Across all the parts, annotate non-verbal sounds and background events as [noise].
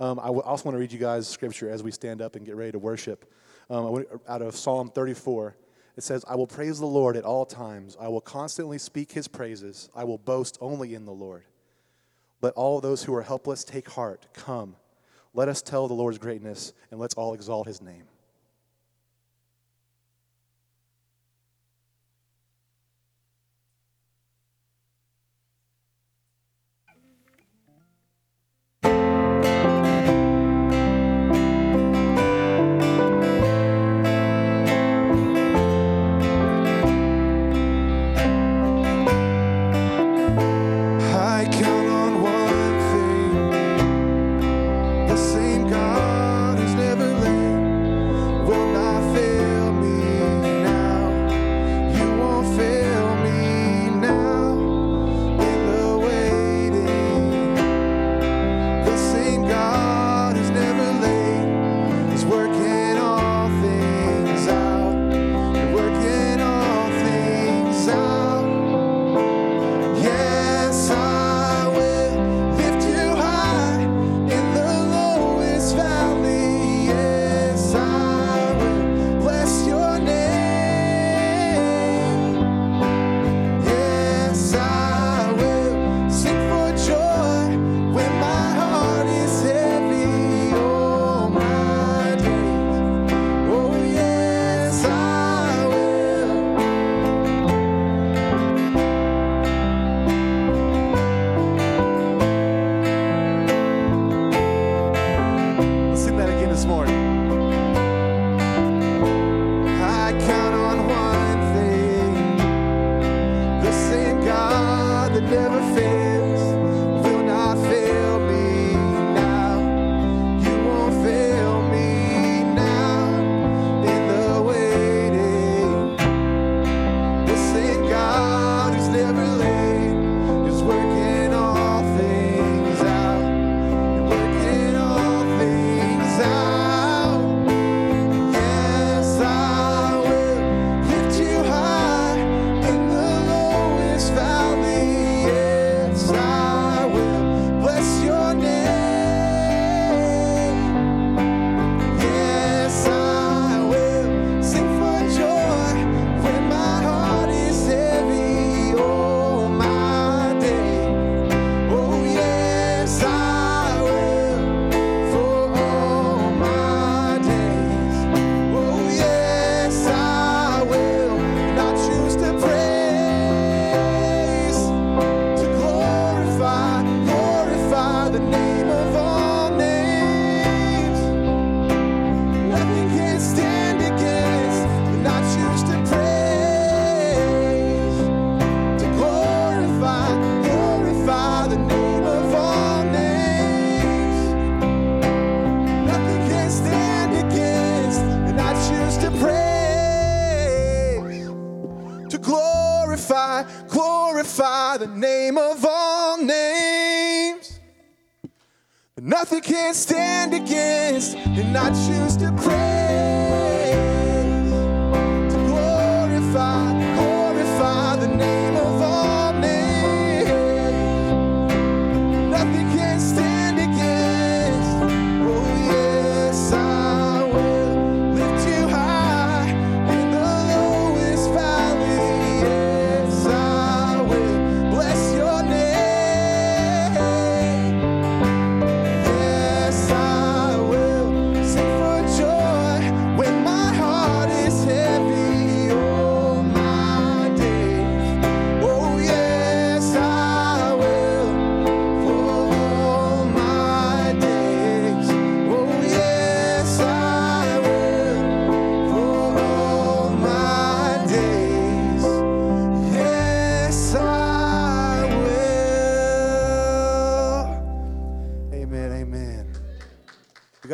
Um, I w- also want to read you guys scripture as we stand up and get ready to worship. Um, out of Psalm 34, it says, I will praise the Lord at all times. I will constantly speak his praises. I will boast only in the Lord. Let all those who are helpless take heart. Come, let us tell the Lord's greatness, and let's all exalt his name.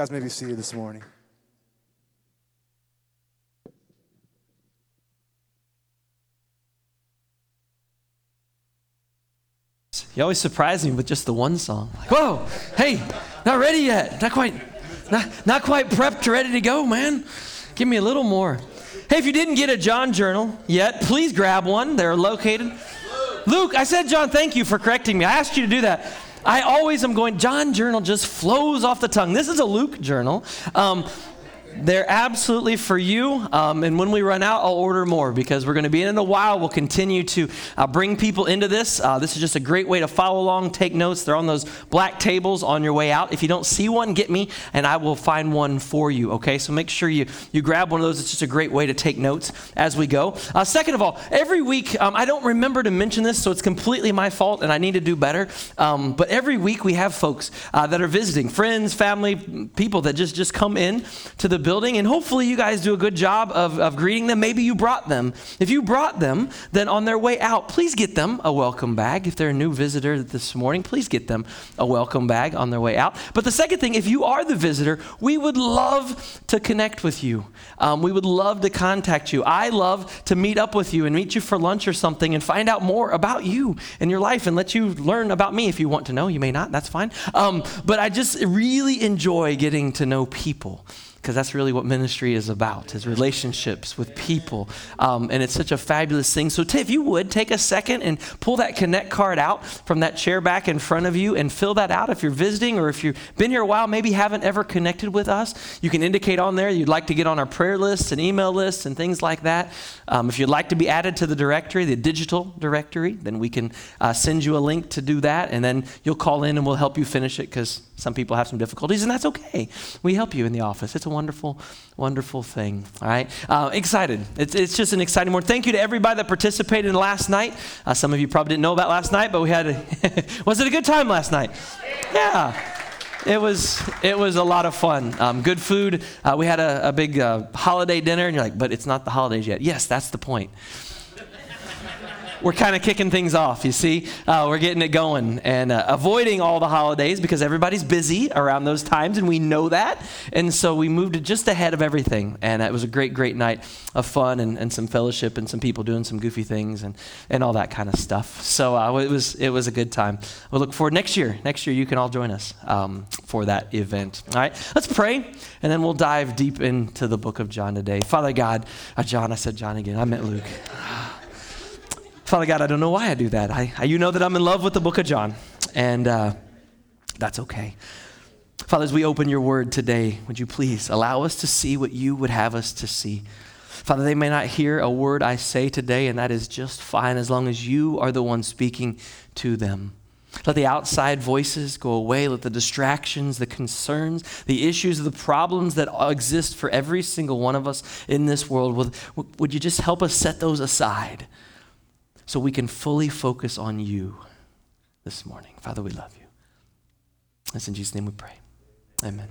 guys may be seated this morning. You always surprise me with just the one song. Like, whoa, hey, not ready yet. Not quite, not, not quite prepped, ready to go, man. Give me a little more. Hey, if you didn't get a John journal yet, please grab one. They're located. Luke, I said John, thank you for correcting me. I asked you to do that. I always am going, John journal just flows off the tongue. This is a Luke journal. Um, they're absolutely for you. Um, and when we run out, I'll order more because we're going to be in a while. We'll continue to uh, bring people into this. Uh, this is just a great way to follow along, take notes. They're on those black tables on your way out. If you don't see one, get me and I will find one for you. Okay, so make sure you, you grab one of those. It's just a great way to take notes as we go. Uh, second of all, every week, um, I don't remember to mention this, so it's completely my fault and I need to do better. Um, but every week we have folks uh, that are visiting, friends, family, people that just, just come in to the building, and hopefully you guys do a good job of, of greeting them. Maybe you brought them. If you brought them, then on their way out, please get them a welcome bag. If they're a new visitor this morning, please get them a welcome bag on their way out. But the second thing, if you are the visitor, we would love to connect with you. Um, we would love to contact you. I love to meet up with you and meet you for lunch or something and find out more about you and your life and let you learn about me if you want to know. You may not, that's fine. Um, but I just really enjoy getting to know people because that's really what ministry is about is relationships with people. Um, and it's such a fabulous thing. So t- if you would take a second and pull that connect card out from that chair back in front of you and fill that out. If you're visiting or if you've been here a while maybe haven't ever connected with us you can indicate on there you'd like to get on our prayer lists and email lists and things like that. Um, if you'd like to be added to the directory the digital directory then we can uh, send you a link to do that. And then you'll call in and we'll help you finish it because some people have some difficulties and that's okay. We help you in the office. It's wonderful, wonderful thing. All right. Uh, excited. It's, it's just an exciting morning. Thank you to everybody that participated in last night. Uh, some of you probably didn't know about last night, but we had a, [laughs] was it a good time last night? Yeah. It was it was a lot of fun. Um, good food. Uh, we had a, a big uh, holiday dinner, and you're like, but it's not the holidays yet. Yes, that's the point we're kind of kicking things off, you see. Uh, we're getting it going and uh, avoiding all the holidays because everybody's busy around those times, and we know that. And so we moved it just ahead of everything. And it was a great, great night of fun and, and some fellowship and some people doing some goofy things and, and all that kind of stuff. So uh, it, was, it was a good time. We'll look forward next year. Next year, you can all join us um, for that event. All right, let's pray, and then we'll dive deep into the book of John today. Father God, John, I said John again, I meant Luke. Father God, I don't know why I do that. I, I, you know that I'm in love with the book of John, and uh, that's okay. Father, as we open your word today, would you please allow us to see what you would have us to see? Father, they may not hear a word I say today, and that is just fine as long as you are the one speaking to them. Let the outside voices go away. Let the distractions, the concerns, the issues, the problems that exist for every single one of us in this world, would, would you just help us set those aside? So we can fully focus on you this morning. Father, we love you. It's in Jesus' name we pray. Amen.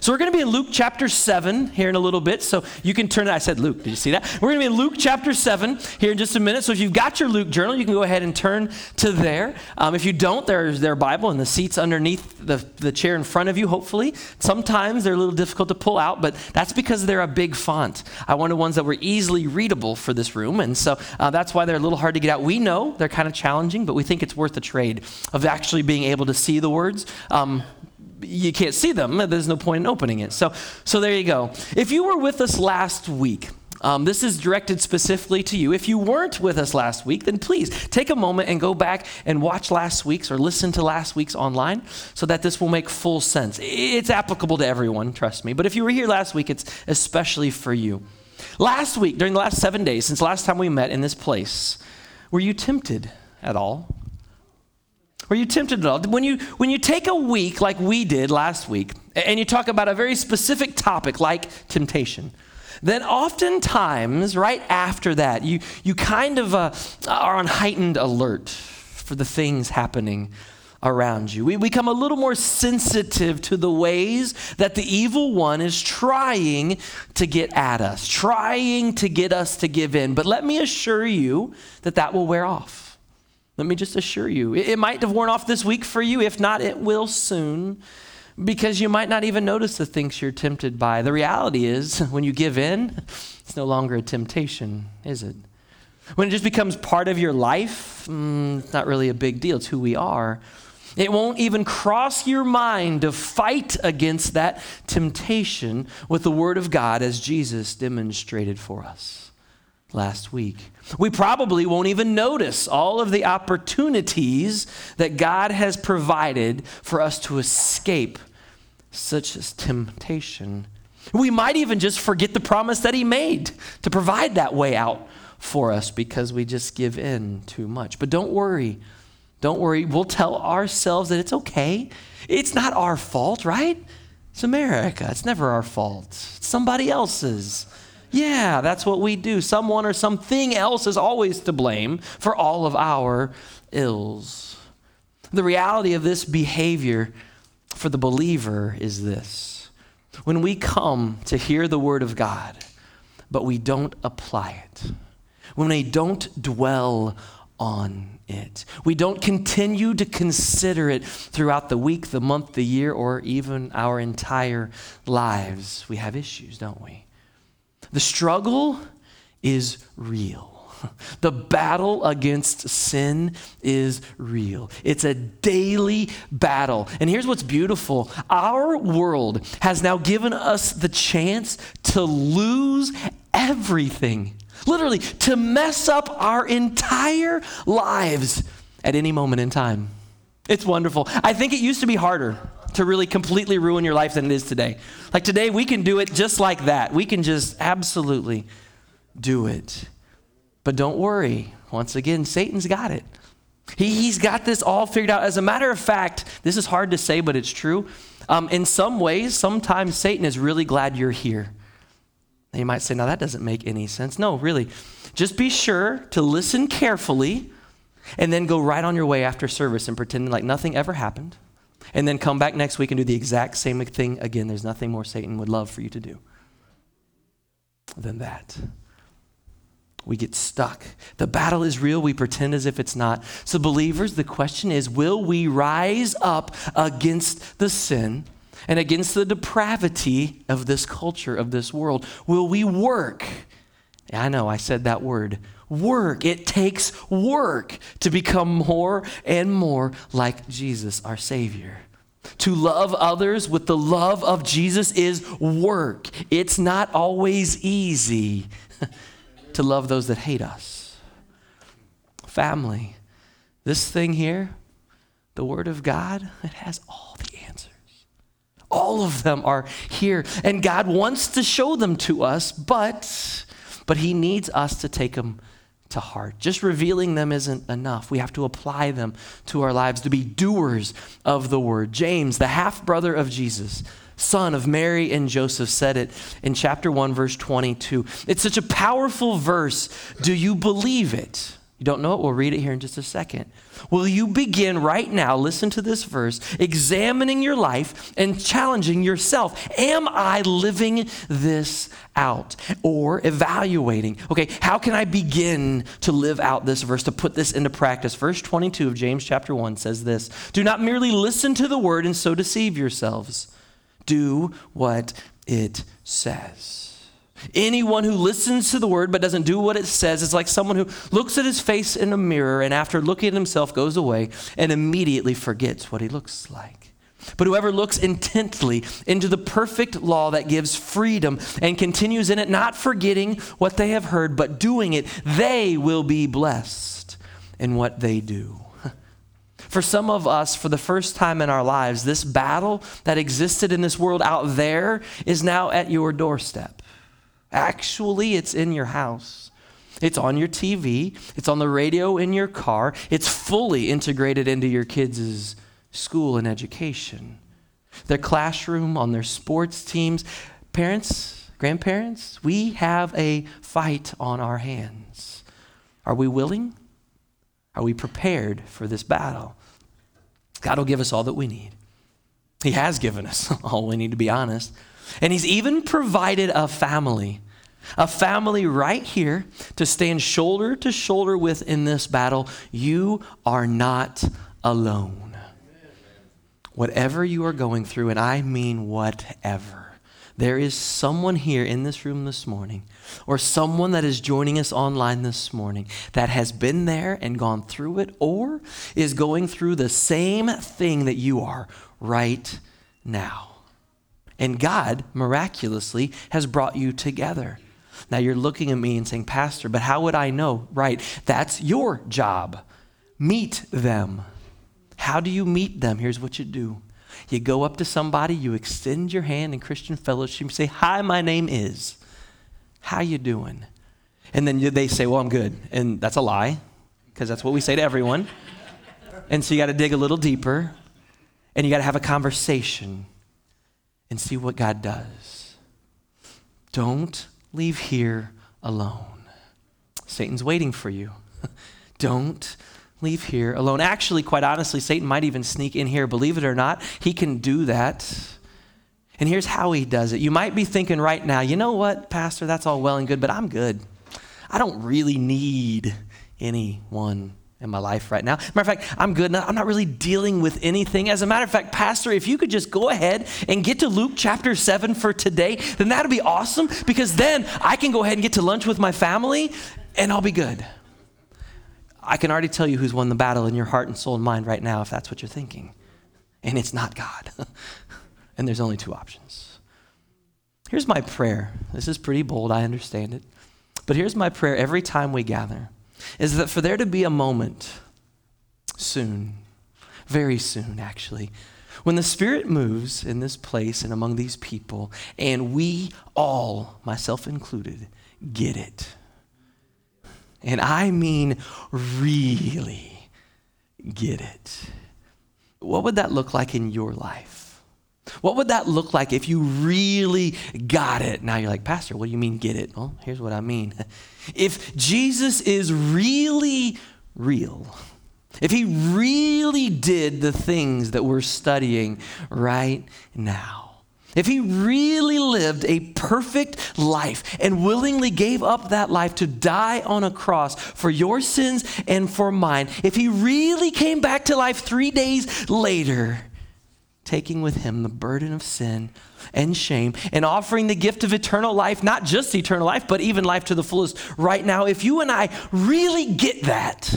So we're going to be in Luke chapter 7 here in a little bit. So you can turn. I said Luke. Did you see that? We're going to be in Luke chapter 7 here in just a minute. So if you've got your Luke journal, you can go ahead and turn to there. Um, if you don't, there's their Bible in the seats underneath the, the chair in front of you, hopefully. Sometimes they're a little difficult to pull out, but that's because they're a big font. I wanted ones that were easily readable for this room. And so uh, that's why they're a little hard to get out. We know they're kind of challenging, but we think it's worth the trade of actually being able to see the words. Um, you can't see them. There's no point in opening it. So, so there you go. If you were with us last week, um, this is directed specifically to you. If you weren't with us last week, then please take a moment and go back and watch last week's or listen to last week's online so that this will make full sense. It's applicable to everyone, trust me. But if you were here last week, it's especially for you. Last week, during the last seven days, since last time we met in this place, were you tempted at all? Were you tempted at all? When you, when you take a week like we did last week, and you talk about a very specific topic like temptation, then oftentimes, right after that, you, you kind of uh, are on heightened alert for the things happening around you. We become a little more sensitive to the ways that the evil one is trying to get at us, trying to get us to give in. But let me assure you that that will wear off. Let me just assure you, it might have worn off this week for you. If not, it will soon because you might not even notice the things you're tempted by. The reality is, [laughs] when you give in, it's no longer a temptation, is it? When it just becomes part of your life, mm, it's not really a big deal. It's who we are. It won't even cross your mind to fight against that temptation with the Word of God as Jesus demonstrated for us. Last week. We probably won't even notice all of the opportunities that God has provided for us to escape such as temptation. We might even just forget the promise that He made to provide that way out for us because we just give in too much. But don't worry. Don't worry. We'll tell ourselves that it's okay. It's not our fault, right? It's America. It's never our fault. It's somebody else's. Yeah, that's what we do. Someone or something else is always to blame for all of our ills. The reality of this behavior for the believer is this when we come to hear the word of God, but we don't apply it, when we don't dwell on it, we don't continue to consider it throughout the week, the month, the year, or even our entire lives, we have issues, don't we? The struggle is real. [laughs] The battle against sin is real. It's a daily battle. And here's what's beautiful our world has now given us the chance to lose everything, literally, to mess up our entire lives at any moment in time. It's wonderful. I think it used to be harder to really completely ruin your life than it is today. Like today, we can do it just like that. We can just absolutely do it. But don't worry. Once again, Satan's got it. He, he's got this all figured out. As a matter of fact, this is hard to say, but it's true. Um, in some ways, sometimes Satan is really glad you're here. And you might say, now that doesn't make any sense. No, really. Just be sure to listen carefully and then go right on your way after service and pretend like nothing ever happened and then come back next week and do the exact same thing again. There's nothing more Satan would love for you to do than that. We get stuck. The battle is real. We pretend as if it's not. So, believers, the question is will we rise up against the sin and against the depravity of this culture, of this world? Will we work? I know I said that word work. It takes work to become more and more like Jesus, our Savior. To love others with the love of Jesus is work. It's not always easy [laughs] to love those that hate us. Family, this thing here, the Word of God, it has all the answers. All of them are here, and God wants to show them to us, but but He needs us to take them to heart. Just revealing them isn't enough. We have to apply them to our lives to be doers of the word. James, the half brother of Jesus, son of Mary and Joseph, said it in chapter 1, verse 22. It's such a powerful verse. Do you believe it? You don't know it? We'll read it here in just a second. Will you begin right now, listen to this verse, examining your life and challenging yourself? Am I living this out? Or evaluating, okay, how can I begin to live out this verse, to put this into practice? Verse 22 of James chapter 1 says this Do not merely listen to the word and so deceive yourselves, do what it says. Anyone who listens to the word but doesn't do what it says is like someone who looks at his face in a mirror and after looking at himself goes away and immediately forgets what he looks like. But whoever looks intently into the perfect law that gives freedom and continues in it, not forgetting what they have heard, but doing it, they will be blessed in what they do. [laughs] For some of us, for the first time in our lives, this battle that existed in this world out there is now at your doorstep. Actually, it's in your house. It's on your TV. It's on the radio in your car. It's fully integrated into your kids' school and education. Their classroom, on their sports teams. Parents, grandparents, we have a fight on our hands. Are we willing? Are we prepared for this battle? God will give us all that we need. He has given us [laughs] all we need, to be honest. And He's even provided a family, a family right here to stand shoulder to shoulder with in this battle. You are not alone. Whatever you are going through, and I mean whatever, there is someone here in this room this morning, or someone that is joining us online this morning that has been there and gone through it, or is going through the same thing that you are right now. And God miraculously has brought you together. Now you're looking at me and saying, Pastor, but how would I know? Right, that's your job. Meet them. How do you meet them? Here's what you do. You go up to somebody, you extend your hand in Christian fellowship, you say, "Hi, my name is. How you doing?" And then they say, "Well, I'm good." And that's a lie, because that's what we say to everyone. And so you got to dig a little deeper, and you got to have a conversation and see what God does. Don't leave here alone. Satan's waiting for you. [laughs] Don't leave here alone. Actually, quite honestly, Satan might even sneak in here. Believe it or not, he can do that. And here's how he does it. You might be thinking right now, you know what, Pastor, that's all well and good, but I'm good. I don't really need anyone in my life right now. Matter of fact, I'm good. I'm not really dealing with anything. As a matter of fact, Pastor, if you could just go ahead and get to Luke chapter 7 for today, then that'd be awesome because then I can go ahead and get to lunch with my family and I'll be good. I can already tell you who's won the battle in your heart and soul and mind right now if that's what you're thinking. And it's not God. [laughs] and there's only two options. Here's my prayer. This is pretty bold, I understand it. But here's my prayer every time we gather is that for there to be a moment soon, very soon actually, when the Spirit moves in this place and among these people, and we all, myself included, get it. And I mean really get it. What would that look like in your life? What would that look like if you really got it? Now you're like, Pastor, what do you mean get it? Well, here's what I mean. [laughs] If Jesus is really real, if he really did the things that we're studying right now, if he really lived a perfect life and willingly gave up that life to die on a cross for your sins and for mine, if he really came back to life three days later, taking with him the burden of sin and shame and offering the gift of eternal life, not just eternal life, but even life to the fullest right now, if you and I really get that,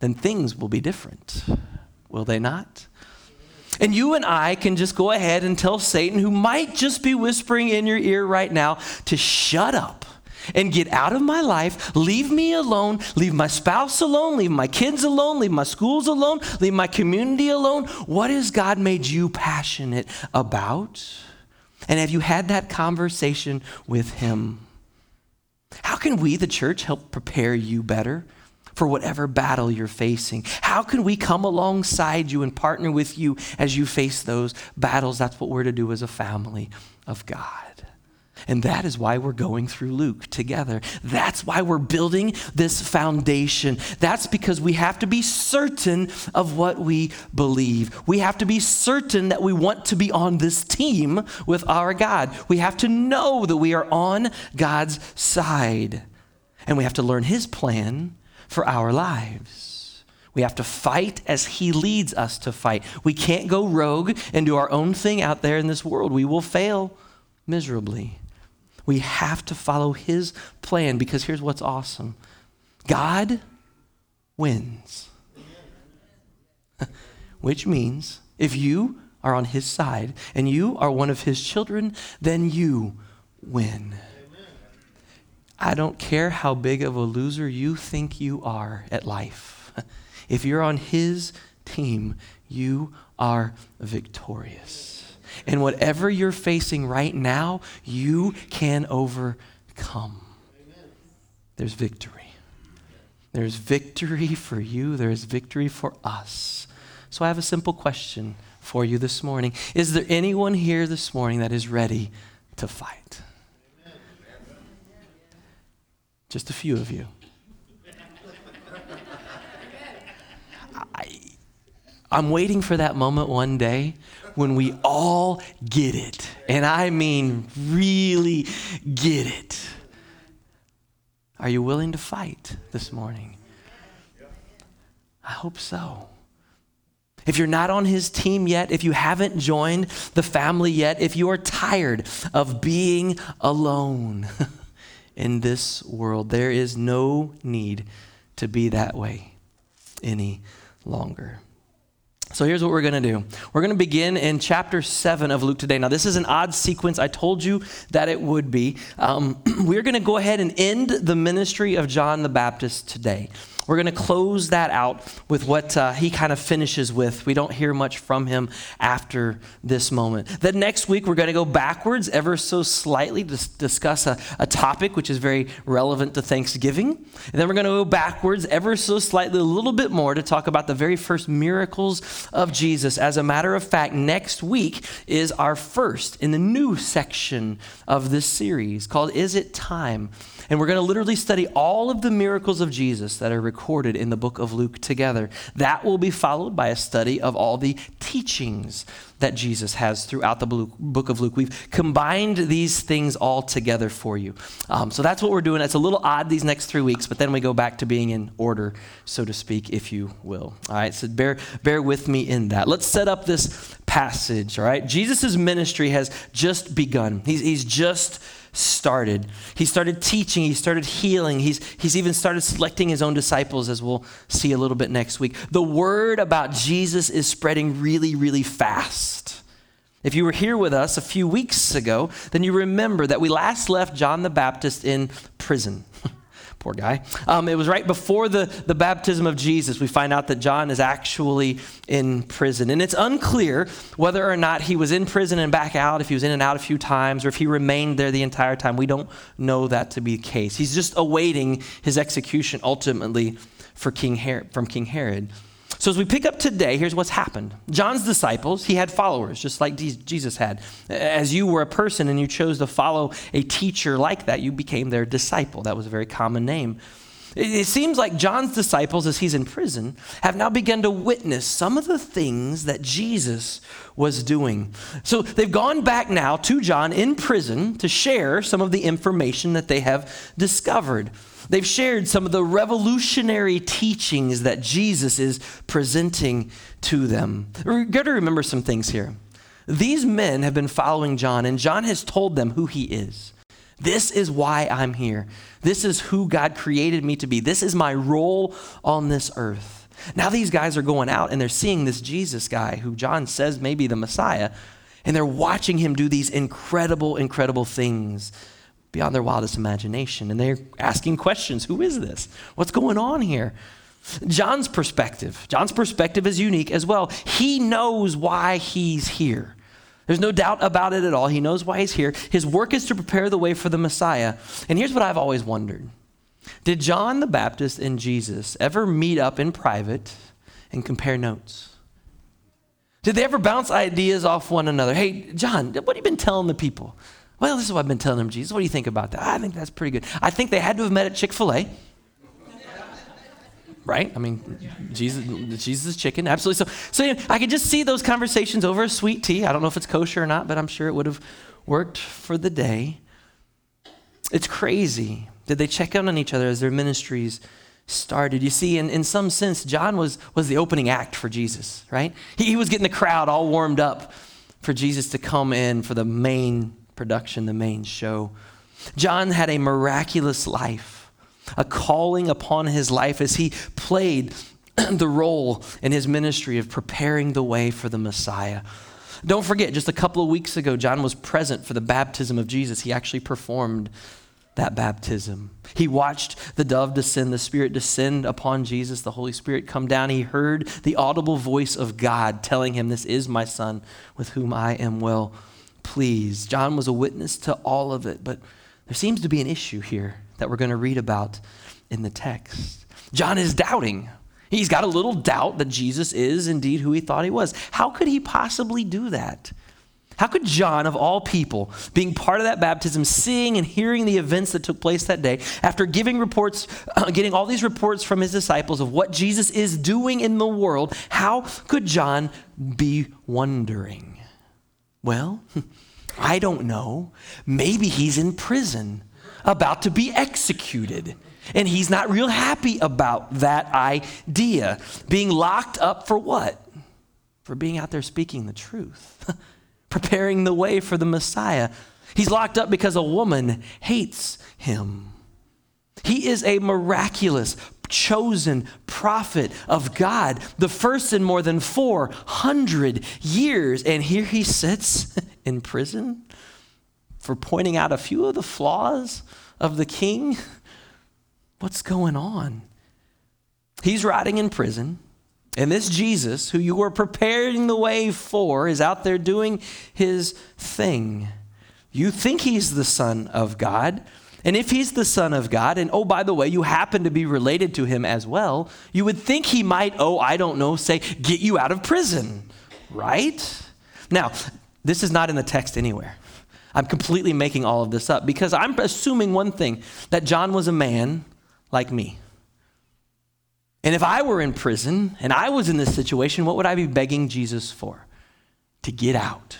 then things will be different. Will they not? And you and I can just go ahead and tell Satan, who might just be whispering in your ear right now, to shut up and get out of my life, leave me alone, leave my spouse alone, leave my kids alone, leave my schools alone, leave my community alone. What has God made you passionate about? And have you had that conversation with Him? How can we, the church, help prepare you better for whatever battle you're facing? How can we come alongside you and partner with you as you face those battles? That's what we're to do as a family of God. And that is why we're going through Luke together. That's why we're building this foundation. That's because we have to be certain of what we believe. We have to be certain that we want to be on this team with our God. We have to know that we are on God's side. And we have to learn His plan for our lives. We have to fight as He leads us to fight. We can't go rogue and do our own thing out there in this world. We will fail miserably. We have to follow His plan because here's what's awesome God wins. [laughs] Which means if you are on His side and you are one of His children, then you win. I don't care how big of a loser you think you are at life. [laughs] If you're on His team, you are victorious. And whatever you're facing right now, you can overcome. There's victory. There's victory for you, there's victory for us. So I have a simple question for you this morning. Is there anyone here this morning that is ready to fight? Just a few of you. I, I'm waiting for that moment one day when we all get it. And I mean, really get it. Are you willing to fight this morning? I hope so. If you're not on his team yet, if you haven't joined the family yet, if you are tired of being alone, [laughs] in this world. There is no need to be that way any longer. So here's what we're going to do. We're going to begin in chapter 7 of Luke today. Now, this is an odd sequence. I told you that it would be. Um, we're going to go ahead and end the ministry of John the Baptist today. We're going to close that out with what uh, he kind of finishes with. We don't hear much from him after this moment. Then next week, we're going to go backwards ever so slightly to discuss a, a topic which is very relevant to Thanksgiving. And then we're going to go backwards ever so slightly, a little bit more, to talk about the very first miracles of Jesus. As a matter of fact, next week is our first in the new section of this series called Is It Time? And we're going to literally study all of the miracles of Jesus that are recorded in the book of Luke together. That will be followed by a study of all the teachings that Jesus has throughout the book of Luke. We've combined these things all together for you. Um, so that's what we're doing. It's a little odd these next three weeks, but then we go back to being in order, so to speak, if you will. All right, so bear, bear with me in that. Let's set up this passage, all right? Jesus' ministry has just begun, he's, he's just started. He started teaching, he started healing, he's, he's even started selecting his own disciples, as we'll see a little bit next week. The word about Jesus is spreading really, really fast. If you were here with us a few weeks ago, then you remember that we last left John the Baptist in prison. [laughs] Poor guy. Um, it was right before the, the baptism of Jesus. We find out that John is actually in prison. And it's unclear whether or not he was in prison and back out, if he was in and out a few times, or if he remained there the entire time. We don't know that to be the case. He's just awaiting his execution ultimately for King from King Herod. So, as we pick up today, here's what's happened. John's disciples, he had followers, just like Jesus had. As you were a person and you chose to follow a teacher like that, you became their disciple. That was a very common name. It seems like John's disciples, as he's in prison, have now begun to witness some of the things that Jesus was doing. So they've gone back now to John in prison to share some of the information that they have discovered. They've shared some of the revolutionary teachings that Jesus is presenting to them. We've got to remember some things here. These men have been following John, and John has told them who he is. This is why I'm here. This is who God created me to be. This is my role on this earth. Now, these guys are going out and they're seeing this Jesus guy who John says may be the Messiah, and they're watching him do these incredible, incredible things beyond their wildest imagination. And they're asking questions Who is this? What's going on here? John's perspective. John's perspective is unique as well. He knows why he's here. There's no doubt about it at all. He knows why he's here. His work is to prepare the way for the Messiah. And here's what I've always wondered Did John the Baptist and Jesus ever meet up in private and compare notes? Did they ever bounce ideas off one another? Hey, John, what have you been telling the people? Well, this is what I've been telling them, Jesus. What do you think about that? I think that's pretty good. I think they had to have met at Chick fil A. right? I mean, Jesus, Jesus is chicken, absolutely. So, so I could just see those conversations over a sweet tea. I don't know if it's kosher or not, but I'm sure it would have worked for the day. It's crazy. Did they check out on each other as their ministries started? You see, in, in some sense, John was, was the opening act for Jesus, right? He, he was getting the crowd all warmed up for Jesus to come in for the main production, the main show. John had a miraculous life, a calling upon his life as he played [clears throat] the role in his ministry of preparing the way for the Messiah. Don't forget, just a couple of weeks ago, John was present for the baptism of Jesus. He actually performed that baptism. He watched the dove descend, the Spirit descend upon Jesus, the Holy Spirit come down. He heard the audible voice of God telling him, This is my Son with whom I am well pleased. John was a witness to all of it, but there seems to be an issue here that we're going to read about in the text. John is doubting. He's got a little doubt that Jesus is indeed who he thought he was. How could he possibly do that? How could John, of all people, being part of that baptism, seeing and hearing the events that took place that day, after giving reports, uh, [clears throat] getting all these reports from his disciples of what Jesus is doing in the world, how could John be wondering? Well, [laughs] I don't know. Maybe he's in prison, about to be executed. And he's not real happy about that idea. Being locked up for what? For being out there speaking the truth, [laughs] preparing the way for the Messiah. He's locked up because a woman hates him. He is a miraculous, chosen prophet of God, the first in more than 400 years. And here he sits [laughs] in prison for pointing out a few of the flaws of the king. What's going on? He's rotting in prison. And this Jesus, who you were preparing the way for, is out there doing his thing. You think he's the Son of God. And if he's the Son of God, and oh, by the way, you happen to be related to him as well, you would think he might, oh, I don't know, say, get you out of prison, right? Now, this is not in the text anywhere. I'm completely making all of this up because I'm assuming one thing that John was a man like me. And if I were in prison and I was in this situation, what would I be begging Jesus for? To get out.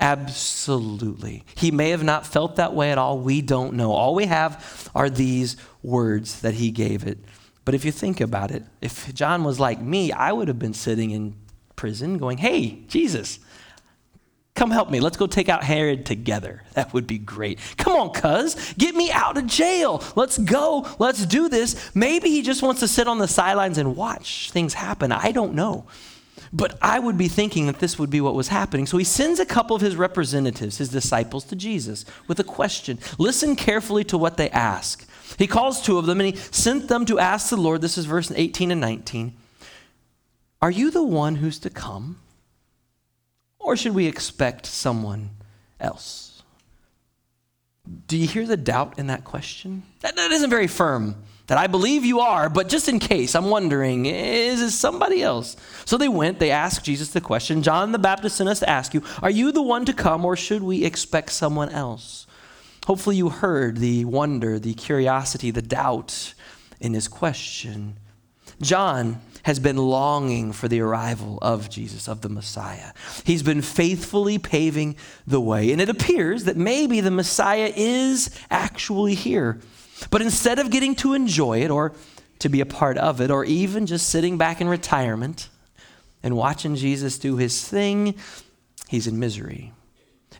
Absolutely. He may have not felt that way at all. We don't know. All we have are these words that he gave it. But if you think about it, if John was like me, I would have been sitting in prison going, Hey, Jesus, Come help me. Let's go take out Herod together. That would be great. Come on, cuz. Get me out of jail. Let's go. Let's do this. Maybe he just wants to sit on the sidelines and watch things happen. I don't know. But I would be thinking that this would be what was happening. So he sends a couple of his representatives, his disciples, to Jesus with a question. Listen carefully to what they ask. He calls two of them and he sent them to ask the Lord. This is verse 18 and 19. Are you the one who's to come? Or should we expect someone else? Do you hear the doubt in that question? That, that isn't very firm. That I believe you are, but just in case, I'm wondering, is it somebody else? So they went, they asked Jesus the question John the Baptist sent us to ask you, Are you the one to come, or should we expect someone else? Hopefully, you heard the wonder, the curiosity, the doubt in his question. John has been longing for the arrival of Jesus, of the Messiah. He's been faithfully paving the way. And it appears that maybe the Messiah is actually here. But instead of getting to enjoy it or to be a part of it, or even just sitting back in retirement and watching Jesus do his thing, he's in misery.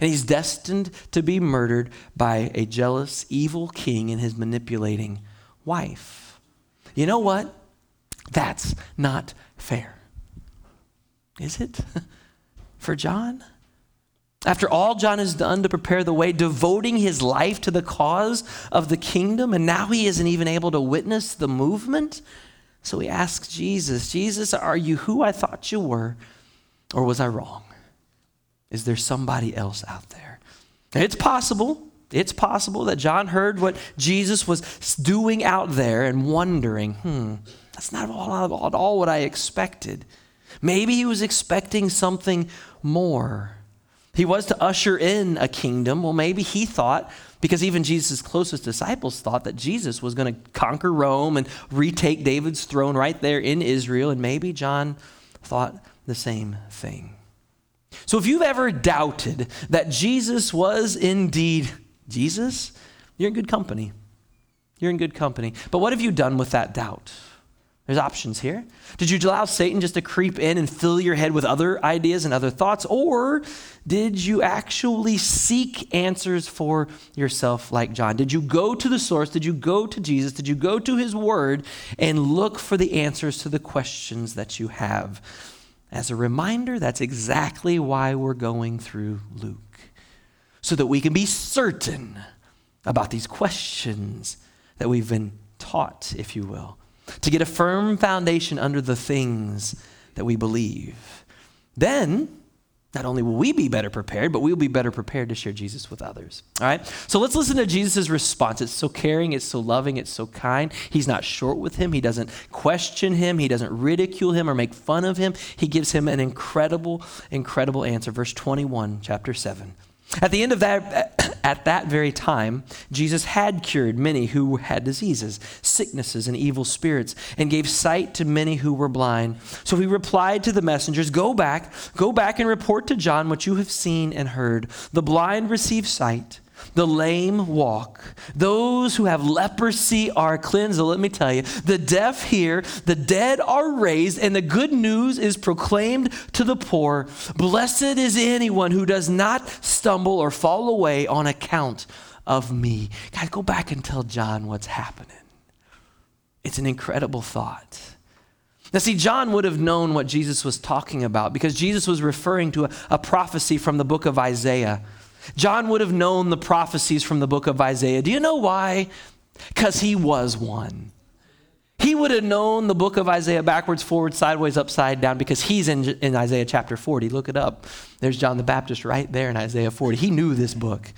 And he's destined to be murdered by a jealous, evil king and his manipulating wife. You know what? That's not fair. Is it? [laughs] For John? After all John has done to prepare the way, devoting his life to the cause of the kingdom, and now he isn't even able to witness the movement. So he asks Jesus, Jesus, are you who I thought you were, or was I wrong? Is there somebody else out there? It's possible. It's possible that John heard what Jesus was doing out there and wondering, hmm, that's not all, at all what I expected. Maybe he was expecting something more. He was to usher in a kingdom. Well, maybe he thought, because even Jesus' closest disciples thought that Jesus was going to conquer Rome and retake David's throne right there in Israel. And maybe John thought the same thing. So if you've ever doubted that Jesus was indeed Jesus, you're in good company. You're in good company. But what have you done with that doubt? There's options here. Did you allow Satan just to creep in and fill your head with other ideas and other thoughts? Or did you actually seek answers for yourself like John? Did you go to the source? Did you go to Jesus? Did you go to his word and look for the answers to the questions that you have? As a reminder, that's exactly why we're going through Luke, so that we can be certain about these questions that we've been taught, if you will to get a firm foundation under the things that we believe. Then, not only will we be better prepared, but we'll be better prepared to share Jesus with others. All right? So let's listen to Jesus' response. It's so caring, it's so loving, it's so kind. He's not short with him, he doesn't question him, he doesn't ridicule him or make fun of him. He gives him an incredible, incredible answer. Verse 21, chapter 7. At the end of that, [coughs] at that very time, Jesus had cured many who had diseases, sicknesses, and evil spirits, and gave sight to many who were blind. So he replied to the messengers, Go back, go back and report to John what you have seen and heard. The blind receive sight the lame walk. Those who have leprosy are cleansed. let me tell you, the deaf hear, the dead are raised, and the good news is proclaimed to the poor. Blessed is anyone who does not stumble or fall away on account of me. God, go back and tell John what's happening. It's an incredible thought. Now, see, John would have known what Jesus was talking about because Jesus was referring to a, a, prophecy from the book of Isaiah. John would have known the prophecies from the book of Isaiah. Do you know why? Because he was one. He would have known the book of Isaiah backwards, forward, sideways, upside down because he's in, in Isaiah chapter 40. Look it up. There's John the Baptist right there in Isaiah 40. He knew this book.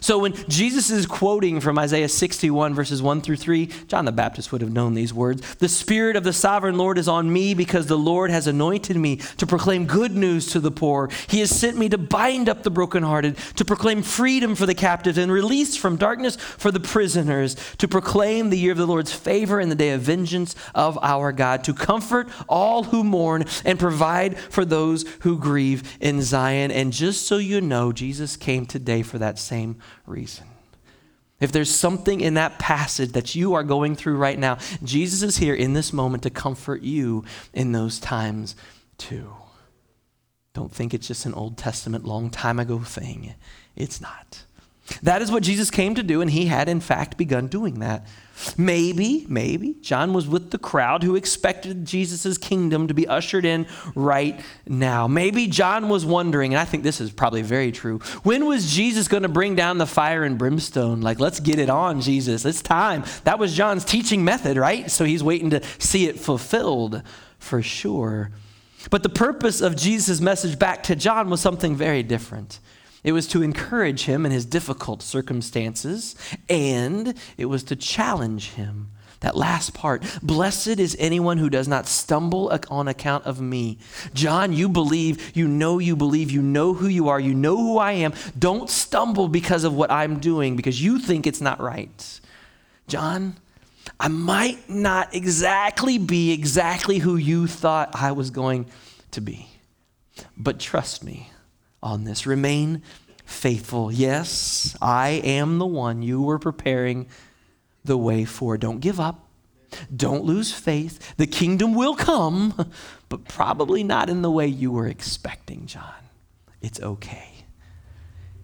So when Jesus is quoting from Isaiah 61, verses 1 through 3, John the Baptist would have known these words. The Spirit of the sovereign Lord is on me because the Lord has anointed me to proclaim good news to the poor. He has sent me to bind up the brokenhearted, to proclaim freedom for the captives and release from darkness for the prisoners, to proclaim the year of the Lord's favor and the day of vengeance of our God, to comfort all who mourn and provide for those who grieve in Zion. And just so you know, Jesus came today for that same reason. If there's something in that passage that you are going through right now, Jesus is here in this moment to comfort you in those times too. Don't think it's just an Old Testament, long time ago thing. It's not. That is what Jesus came to do, and he had, in fact, begun doing that. Maybe, maybe John was with the crowd who expected Jesus' kingdom to be ushered in right now. Maybe John was wondering, and I think this is probably very true, when was Jesus going to bring down the fire and brimstone? Like, let's get it on, Jesus. It's time. That was John's teaching method, right? So he's waiting to see it fulfilled for sure. But the purpose of Jesus' message back to John was something very different. It was to encourage him in his difficult circumstances, and it was to challenge him. That last part, blessed is anyone who does not stumble on account of me. John, you believe, you know you believe, you know who you are, you know who I am. Don't stumble because of what I'm doing because you think it's not right. John, I might not exactly be exactly who you thought I was going to be, but trust me, on this. Remain faithful. Yes, I am the one you were preparing the way for. Don't give up. Don't lose faith. The kingdom will come, but probably not in the way you were expecting, John. It's okay.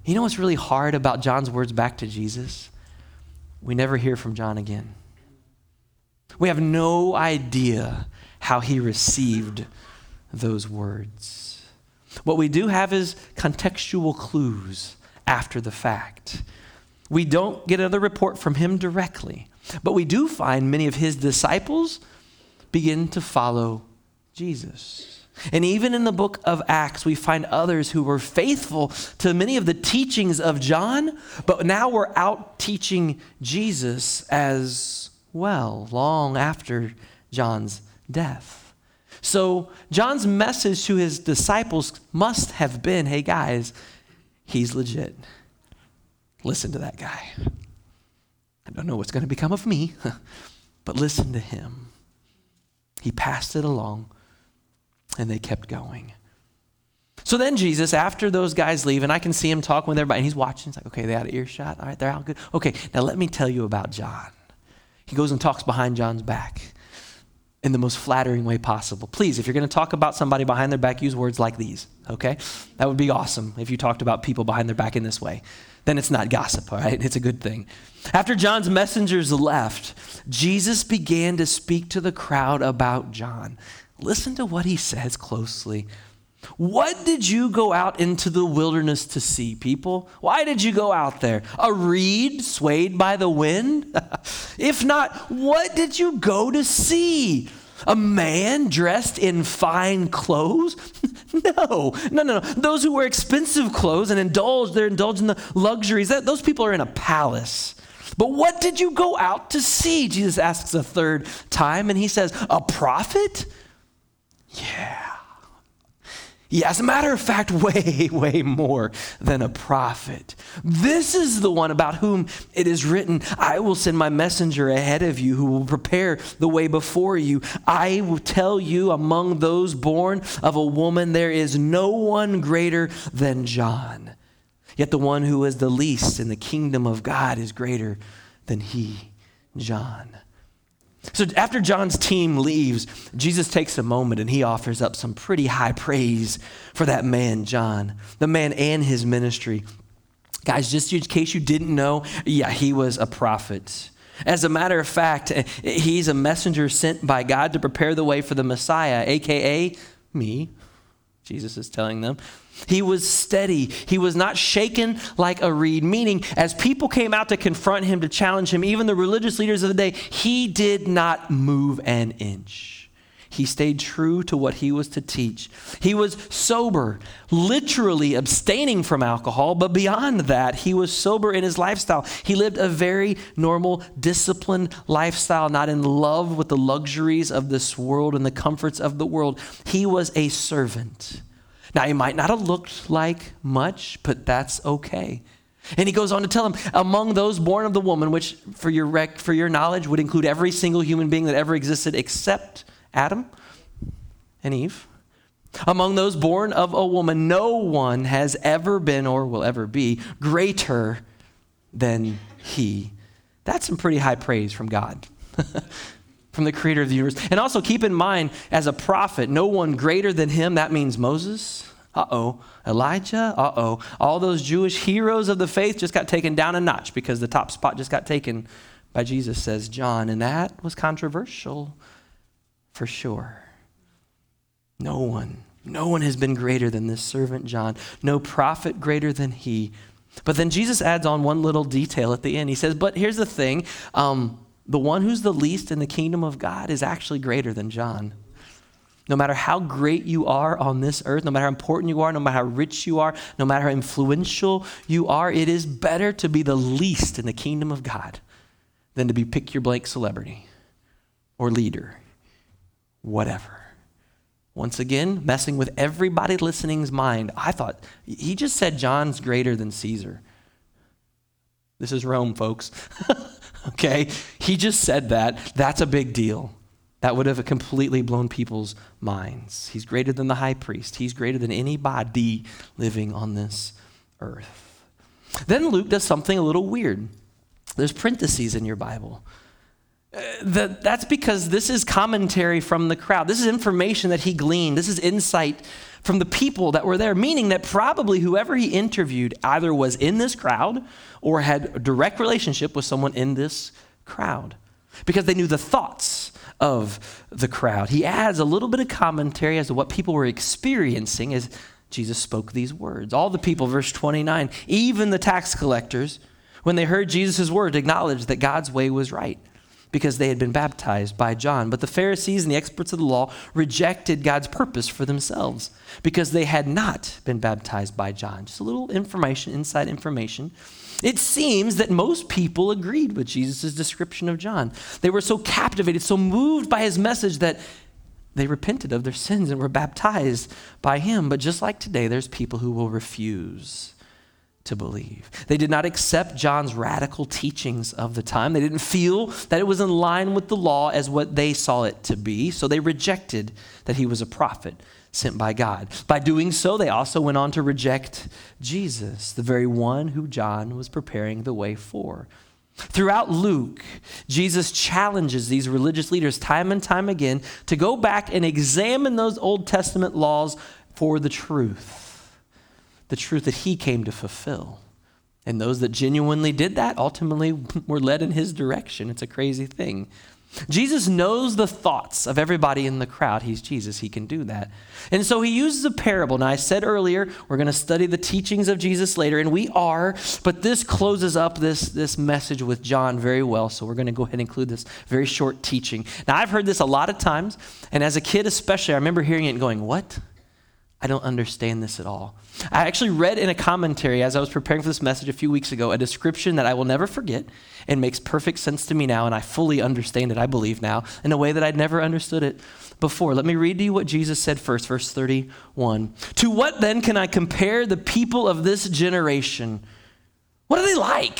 You know what's really hard about John's words back to Jesus? We never hear from John again. We have no idea how he received those words. What we do have is contextual clues after the fact. We don't get another report from him directly, but we do find many of his disciples begin to follow Jesus. And even in the book of Acts, we find others who were faithful to many of the teachings of John, but now we're out teaching Jesus as well, long after John's death. So, John's message to his disciples must have been hey, guys, he's legit. Listen to that guy. I don't know what's going to become of me, [laughs] but listen to him. He passed it along, and they kept going. So then Jesus, after those guys leave, and I can see him talking with everybody, and he's watching. He's like, okay, they out of earshot. All right, they're out good. Okay, now let me tell you about John. He goes and talks behind John's back in the most flattering way possible. Please, if you're going to talk about somebody behind their back, use words like these, okay? That would be awesome if you talked about people behind their back in this way. Then it's not gossip, all right? [laughs] It's a good thing. After John's messengers left, Jesus began to speak to the crowd about John. Listen to what he says closely. What did you go out into the wilderness to see, people? Why did you go out there? A reed swayed by the wind? [laughs] if not, what did you go to see? A man dressed in fine clothes? [laughs] no, no, no, no. Those who wear expensive clothes and indulge, they're indulging the luxuries. That, those people are in a palace. But what did you go out to see? Jesus asks a third time, and he says, A prophet? Yeah. Yeah, as a matter of fact, [laughs] way, way more than a prophet. This is the one about whom it is written, I will send my messenger ahead of you who will prepare the way before you. I will tell you, among those born of a woman, there is no one greater than John. Yet the one who is the least in the kingdom of God is greater than he, John. So after John's team leaves, Jesus takes a moment and he offers up some pretty high praise for that man, John, the man and his ministry. Guys, just in case you didn't know, yeah, he was a prophet. As a matter of fact, he's a messenger sent by God to prepare the way for the Messiah, aka me. Jesus is telling them. He was steady. He was not shaken like a reed, meaning, as people came out to confront him, to challenge him, even the religious leaders of the day, he did not move an inch. He stayed true to what he was to teach. He was sober, literally abstaining from alcohol, but beyond that, he was sober in his lifestyle. He lived a very normal, disciplined lifestyle, not in love with the luxuries of this world and the comforts of the world. He was a servant. Now, he might not have looked like much, but that's okay. And he goes on to tell him, among those born of the woman, which for your, rec- for your knowledge would include every single human being that ever existed except Adam and Eve. Among those born of a woman, no one has ever been or will ever be greater than he. That's some pretty high praise from God, [laughs] from the creator of the universe. And also keep in mind, as a prophet, no one greater than him, that means Moses. Uh oh. Elijah. Uh oh. All those Jewish heroes of the faith just got taken down a notch because the top spot just got taken by Jesus, says John. And that was controversial for sure. No one, no one has been greater than this servant John, no prophet greater than he. But then Jesus adds on one little detail at the end. He says, But here's the thing um, the one who's the least in the kingdom of God is actually greater than John. No matter how great you are on this earth, no matter how important you are, no matter how rich you are, no matter how influential you are, it is better to be the least in the kingdom of God than to be pick your blank celebrity or leader whatever. Once again, messing with everybody listening's mind. I thought, he just said John's greater than Caesar. This is Rome, folks. [laughs] okay? He just said that. That's a big deal. That would have completely blown people's minds. He's greater than the high priest, he's greater than anybody living on this earth. Then Luke does something a little weird. There's parentheses in your Bible Uh, that, that's because this is commentary from the crowd. This is information that he gleaned. This is insight from the people that were there, meaning that probably whoever he interviewed either was in this crowd or had a direct relationship with someone in this crowd because they knew the thoughts of the crowd. He adds a little bit of commentary as to what people were experiencing as Jesus spoke these words. All the people, verse 29, even the tax collectors, when they heard Jesus' word, acknowledged that God's way was right because they had been baptized by John. But the Pharisees and the experts of the law rejected God's purpose for themselves because they had not been baptized by John. Just a little information, inside information. It seems that most people agreed with Jesus' description of John. They were so captivated, so moved by his message that they repented of their sins and were baptized by him. But just like today, there's people who will refuse to believe. They did not accept John's radical teachings of the time. They didn't feel that it was in line with the law as what they saw it to be, so they rejected that he was a prophet sent by God. By doing so, they also went on to reject Jesus, the very one who John was preparing the way for. Throughout Luke, Jesus challenges these religious leaders time and time again to go back and examine those Old Testament laws for the truth the truth that he came to fulfill. And those that genuinely did that ultimately [laughs] were led in his direction. It's a crazy thing. Jesus knows the thoughts of everybody in the crowd. He's Jesus, he can do that. And so he uses a parable. Now, I said earlier, we're going to study the teachings of Jesus later, and we are, but this closes up this, this message with John very well. So we're going to go ahead and include this very short teaching. Now, I've heard this a lot of times, and as a kid especially, I remember hearing it and going, What? I don't understand this at all. I actually read in a commentary as I was preparing for this message a few weeks ago a description that I will never forget and makes perfect sense to me now, and I fully understand it, I believe now, in a way that I'd never understood it before. Let me read to you what Jesus said first, verse 31. To what then can I compare the people of this generation? What are they like?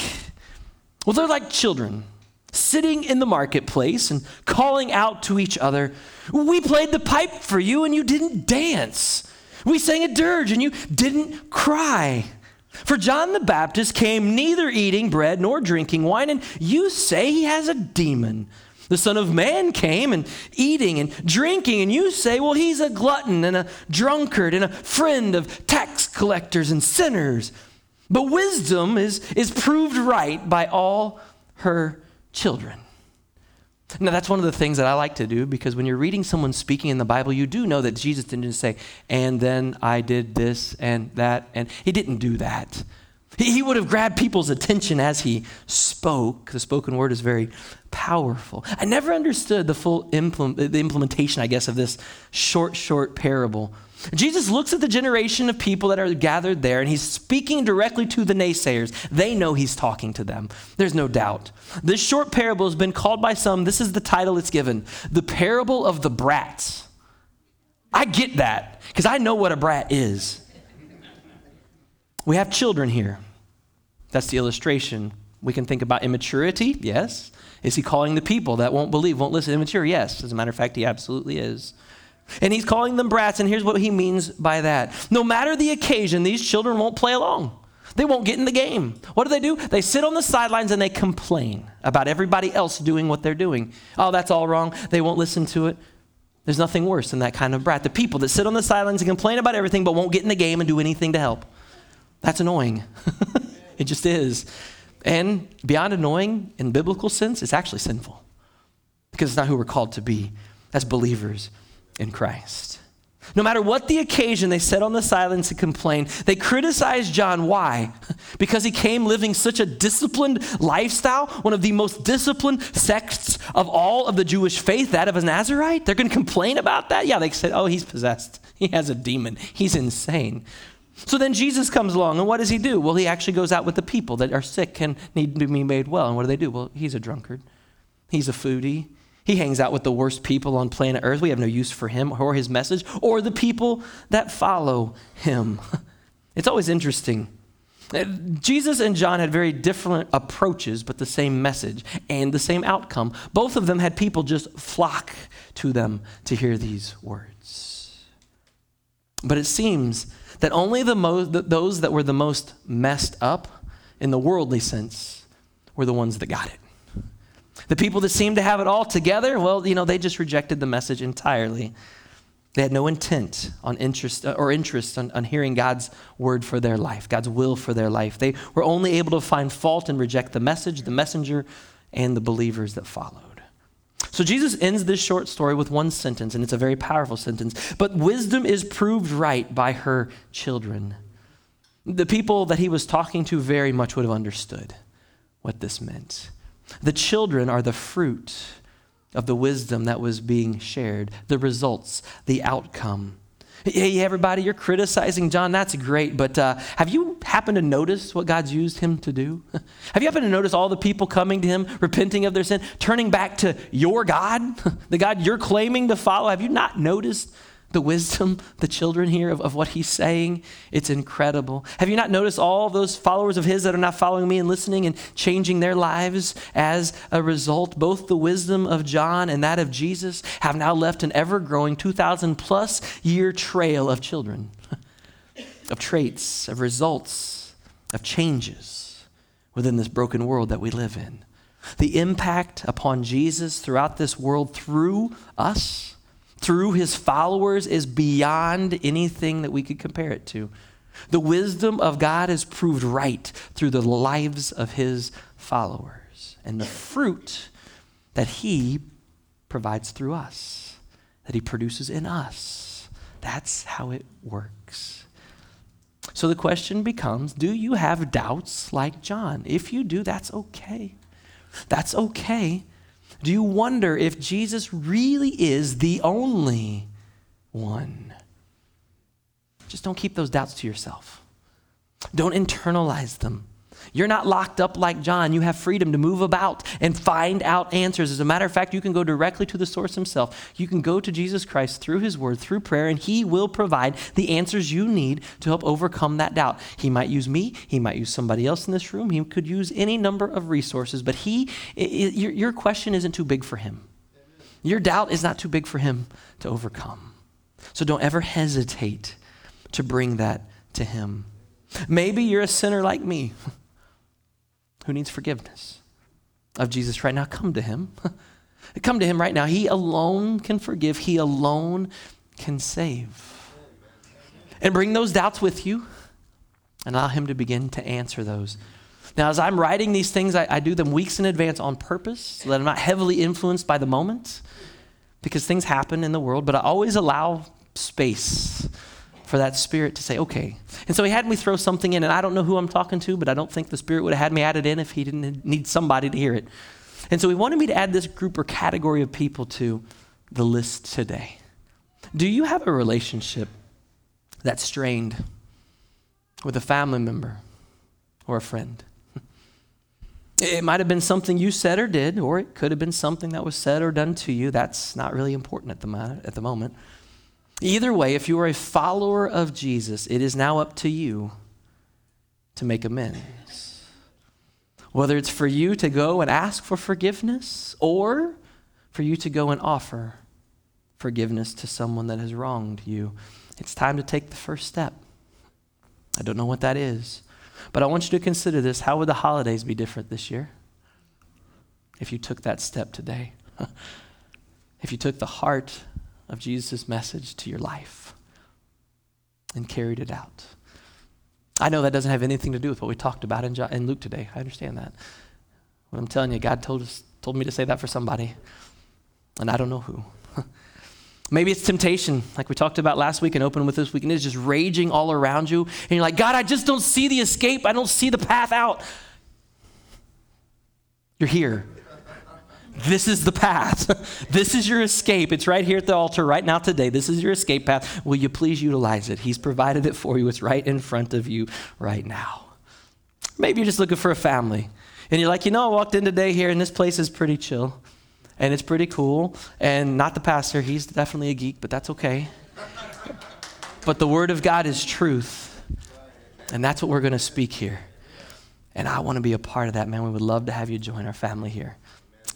Well, they're like children sitting in the marketplace and calling out to each other, We played the pipe for you and you didn't dance. We sang a dirge and you didn't cry. For John the Baptist came neither eating bread nor drinking wine, and you say he has a demon. The Son of Man came and eating and drinking, and you say, well, he's a glutton and a drunkard and a friend of tax collectors and sinners. But wisdom is, is proved right by all her children. [laughs] Now, that's one of the things that I like to do because when you're reading someone speaking in the Bible, you do know that Jesus didn't just say, and then I did this and that, and he didn't do that. He would have grabbed people's attention as he spoke. The spoken word is very powerful. I never understood the full implement, the implementation, I guess, of this short, short parable. Jesus looks at the generation of people that are gathered there and he's speaking directly to the naysayers. They know he's talking to them. There's no doubt. This short parable has been called by some, this is the title it's given the parable of the brats. I get that because I know what a brat is. We have children here. That's the illustration. We can think about immaturity, yes. Is he calling the people that won't believe, won't listen, immature? Yes. As a matter of fact, he absolutely is. And he's calling them brats, and here's what he means by that. No matter the occasion, these children won't play along. They won't get in the game. What do they do? They sit on the sidelines and they complain about everybody else doing what they're doing. Oh, that's all wrong. They won't listen to it. There's nothing worse than that kind of brat. The people that sit on the sidelines and complain about everything but won't get in the game and do anything to help. That's annoying. [laughs] it just is. And beyond annoying, in biblical sense, it's actually sinful because it's not who we're called to be as believers in Christ. No matter what the occasion, they sat on the silence and complained. They criticized John. Why? [laughs] Because he came living such a disciplined lifestyle, one of the most disciplined sects of all of the Jewish faith, that of a Nazarite. They're going to complain about that? Yeah, they said, oh, he's possessed. He has a demon. He's insane. So then Jesus comes along, and what does he do? Well, he actually goes out with the people that are sick and need to be made well. And what do they do? Well, he's a drunkard, he's a foodie, he hangs out with the worst people on planet Earth. We have no use for him or his message or the people that follow him. [laughs] It's always interesting. Uh, Jesus and John had very different approaches, but the same message and the same outcome. Both of them had people just flock to them to hear these words. But it seems that only the most, those that were the most messed up in the worldly sense were the ones that got it. The people that seemed to have it all together, well, you know, they just rejected the message entirely. They had no intent on interest uh, or interest on, on, hearing God's word for their life, God's will for their life. They were only able to find fault and reject the message, the messenger, and the believers that followed. So Jesus ends this short story with one sentence, and it's a very powerful sentence. But wisdom is proved right by her children. The people that he was talking to very much would have understood what this meant. The children are the fruit of the wisdom that was being shared, the results, the outcome. Hey, everybody, you're criticizing John. That's great. But uh, have you happened to notice what God's used him to do? [laughs] have you happened to notice all the people coming to him, repenting of their sin, turning back to your God, [laughs] the God you're claiming to follow? Have you not noticed the wisdom, the children here of, of what he's saying. It's incredible. Have you not noticed all those followers of his that are not following me and listening and changing their lives as a result? Both the wisdom of John and that of Jesus have now left an ever growing 2,000 plus year trail of children, [laughs] of traits, of results, of changes within this broken world that we live in. The impact upon Jesus throughout this world through us through his followers is beyond anything that we could compare it to. The wisdom of God is proved right through the lives of his followers and the fruit that he provides through us, that he produces in us. That's how it works. So the question becomes do you have doubts like John? If you do, that's okay. That's okay do you wonder if Jesus really is the only one? Just don't keep those doubts to yourself. Don't internalize them. You're not locked up like John. You have freedom to move about and find out answers. As a matter of fact, you can go directly to the source himself. You can go to Jesus Christ through his word, through prayer, and he will provide the answers you need to help overcome that doubt. He might use me, he might use somebody else in this room, he could use any number of resources, but he, your question isn't too big for him. Your doubt is not too big for him to overcome. So don't ever hesitate to bring that to him. Maybe you're a sinner like me. [laughs] who needs forgiveness of Jesus right now, come to him. [laughs] come to him right now. He alone can forgive, he alone can save. And bring those doubts with you and allow him to begin to answer those Now, as I'm writing these things, I, I do them weeks in advance on purpose so that I'm not heavily influenced by the moment because things happen in the world, but I always allow space for that spirit to say, okay. And so he had me throw something in, and I don't know who I'm talking to, but I don't think the spirit would have had me add it in if he didn't need somebody to hear it. And so he wanted me to add this group or category of people to the list today. Do you have a relationship that's strained with a family member or a friend? [laughs] It might have been something you said or did, or it could have been something that was said or done to you. That's not really important at the, at the moment. Either way, if you are a follower of Jesus, it is now up to you to make amends. Whether it's for you to go and ask for forgiveness or for you to go and offer forgiveness to someone that has wronged you, it's time to take the first step. I don't know what that is. But I want you to consider this. How would the holidays be different this year if you took that step today? [laughs] if you took the heart of Jesus' message to your life and carried it out? I know that doesn't have anything to do with what we talked about in, in Luke today. I understand that. But I'm telling you, God told, us, told me to say that for somebody, and I don't know who. [laughs] Maybe it's temptation, like we talked about last week and open with this week, and it's just raging all around you. And you're like, God, I just don't see the escape. I don't see the path out. You're here. This is the path. [laughs] this is your escape. It's right here at the altar right now today. This is your escape path. Will you please utilize it? He's provided it for you. It's right in front of you right now. Maybe you're just looking for a family. And you're like, you know, I walked in today here and this place is pretty chill and it's pretty cool. And not the pastor, he's definitely a geek, but that's okay. [laughs] but the Word of God is truth. And that's what we're going to speak here. And I want to be a part of that, man. We would love to have you join our family here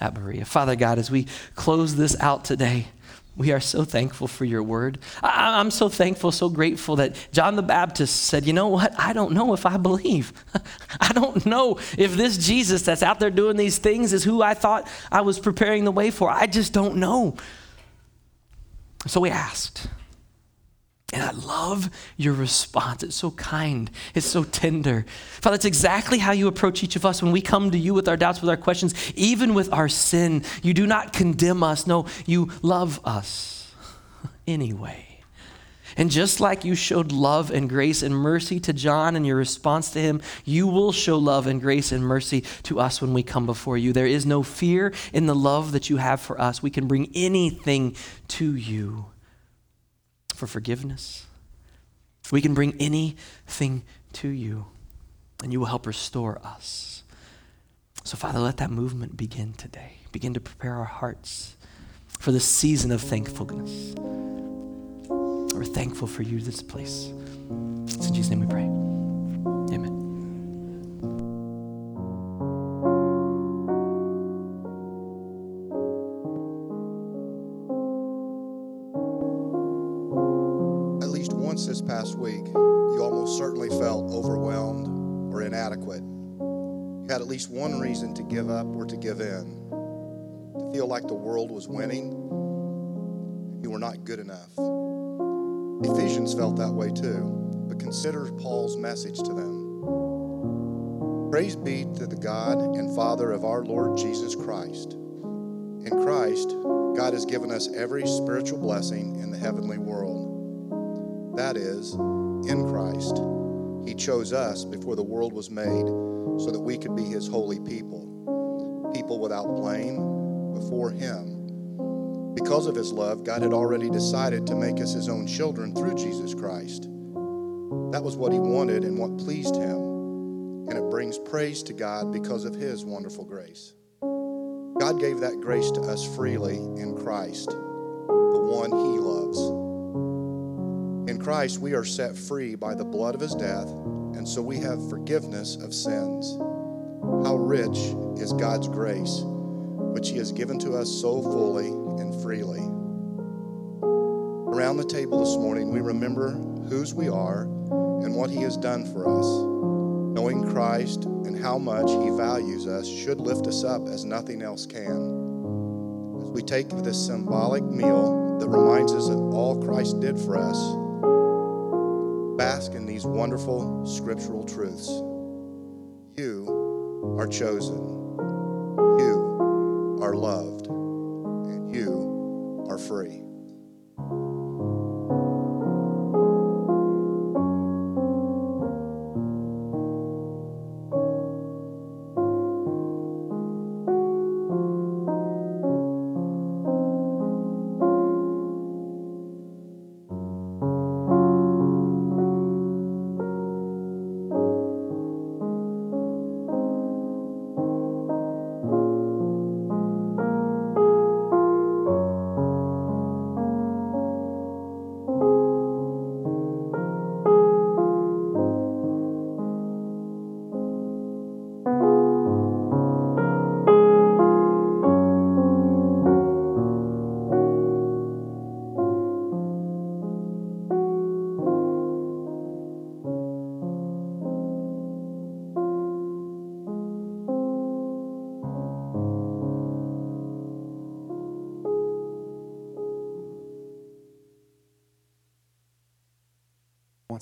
at Berea. Father God, as we close this out today, we are so thankful for your word. I, am so thankful, so grateful that John the Baptist said, You know what? I don't know if I believe. [laughs] I don't know if this Jesus that's out there doing these things is who I thought I was preparing the way for. I just don't know. So we asked. And I love your response. It's so kind, it's so tender. Father, that's exactly how you approach each of us when we come to you with our doubts, with our questions, even with our sin. You do not condemn us. No, you love us [laughs] anyway. And just like you showed love and grace and mercy to John in your response to him, you will show love and grace and mercy to us when we come before you. There is no fear in the love that you have for us. We can bring anything to you for forgiveness. We can bring anything to you, and you will help restore us. So, Father, let that movement begin today. Begin to prepare our hearts for the season of thankfulness. We're thankful for you, this place. It's in Jesus' name we pray. Least one reason to give up or to give in, to feel like the world was winning, you were not good enough. Ephesians felt that way too, but consider Paul's message to them. Praise be to the God and Father of our Lord Jesus Christ. In Christ, God has given us every spiritual blessing in the heavenly world. That is, in Christ. He chose us before the world was made so that we could be His holy people, people without blame before Him. Because of His love, God had already decided to make us His own children through Jesus Christ. That was what He wanted and what pleased Him. And it brings praise to God because of His wonderful grace. God gave that grace to us freely in Christ, the one He loves. In Christ, we are set free by the blood of his death, and so we have forgiveness of sins. How rich is God's grace, which he has given to us so fully and freely. Around the table this morning, we remember whose we are and what he has done for us. Knowing Christ and how much he values us should lift us up as nothing else can. As we take this symbolic meal that reminds us of all Christ did for us, bask in these wonderful scriptural truths. You are chosen. You are loved.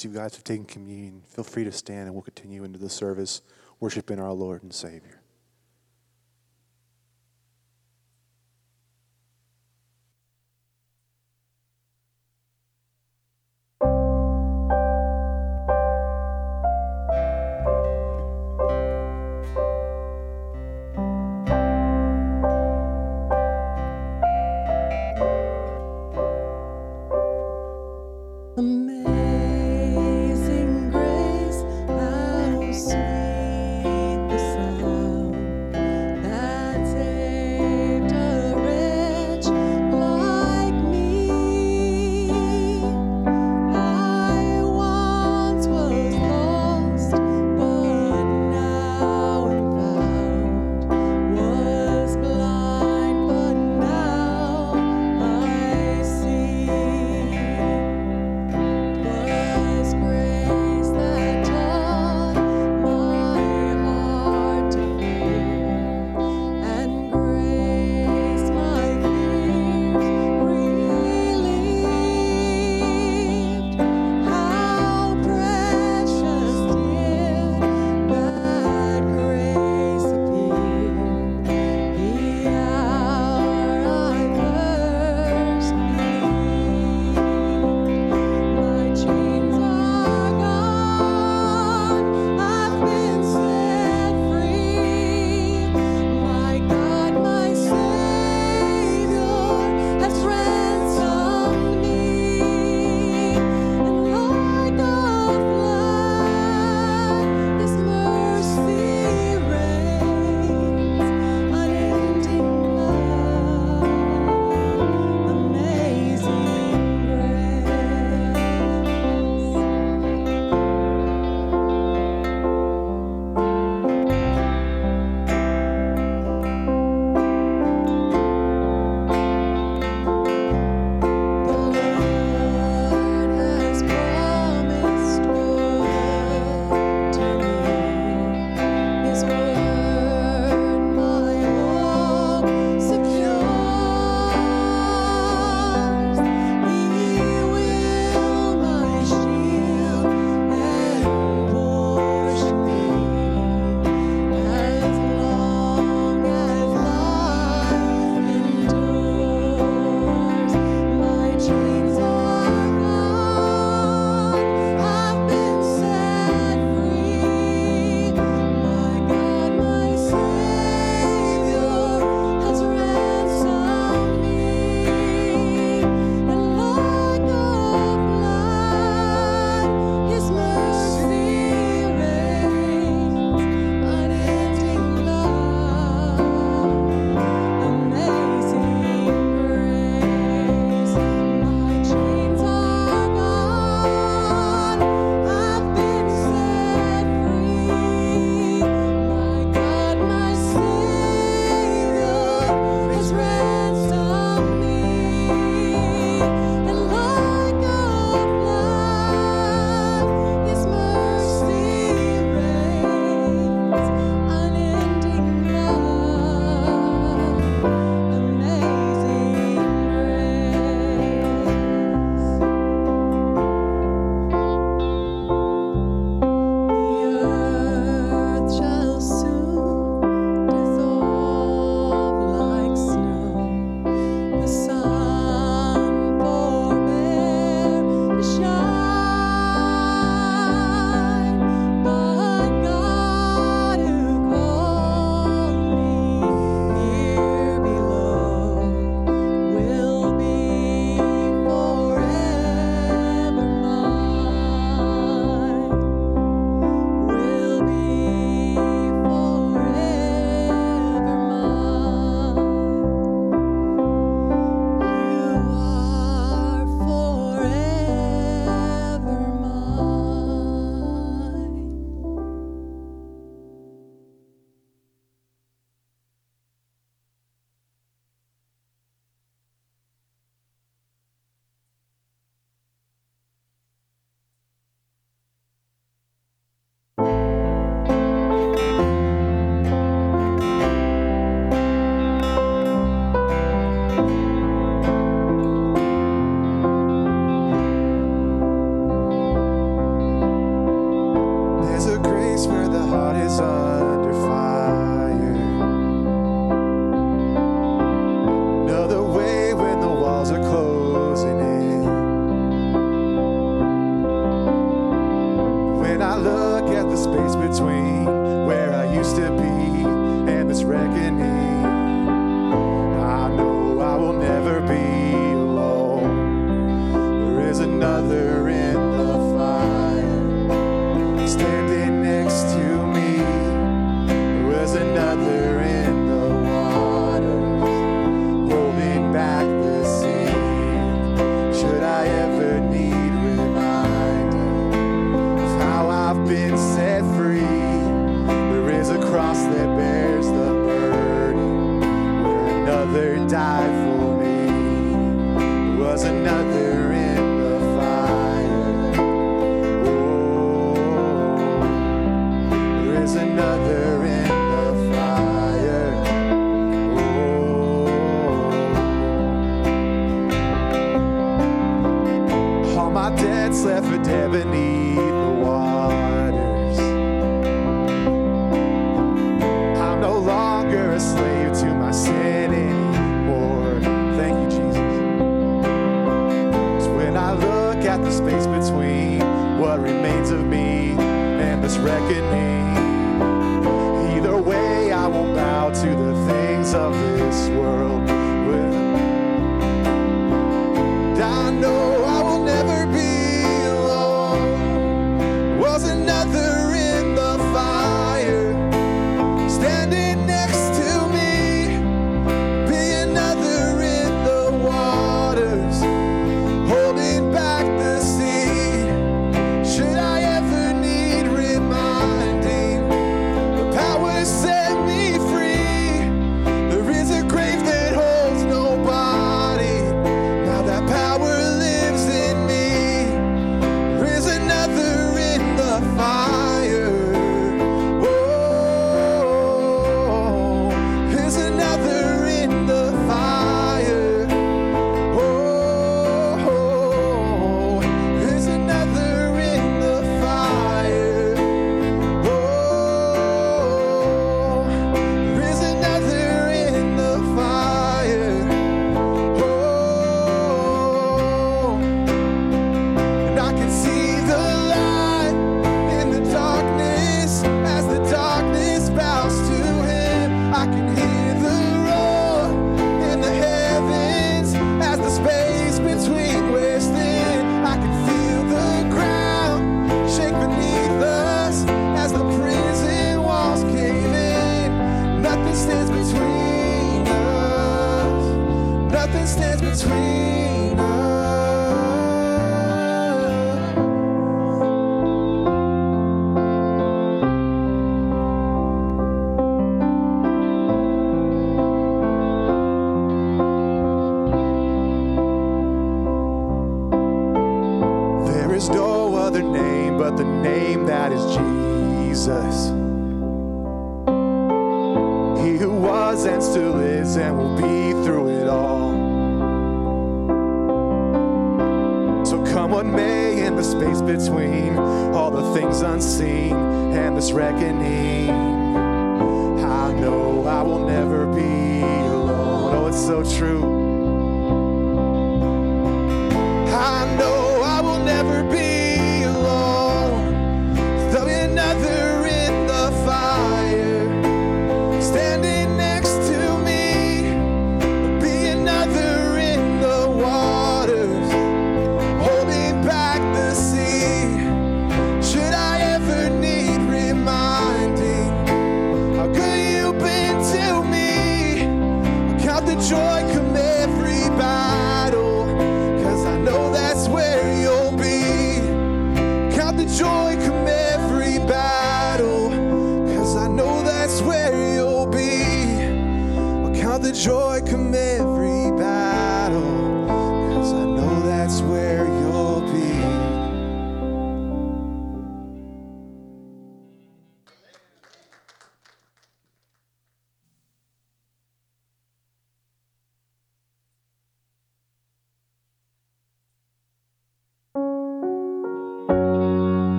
Once you guys have taken communion, feel free to stand and we'll continue into the service, worshiping our Lord and Savior.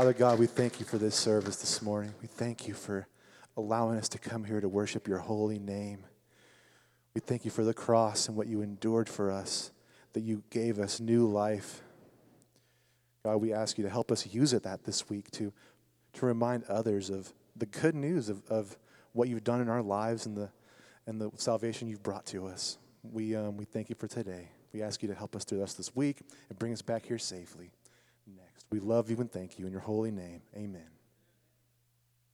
Father God, we thank you for this service this morning. We thank you for allowing us to come here to worship your holy name. We thank you for the cross and what you endured for us, that you gave us new life. God, we ask you to help us use it that this week to, to remind others of the good news of, of what you've done in our lives and the, and the salvation you've brought to us. We, um, we thank you for today. We ask you to help us through of this week and bring us back here safely. We love you and thank you in your holy name. Amen.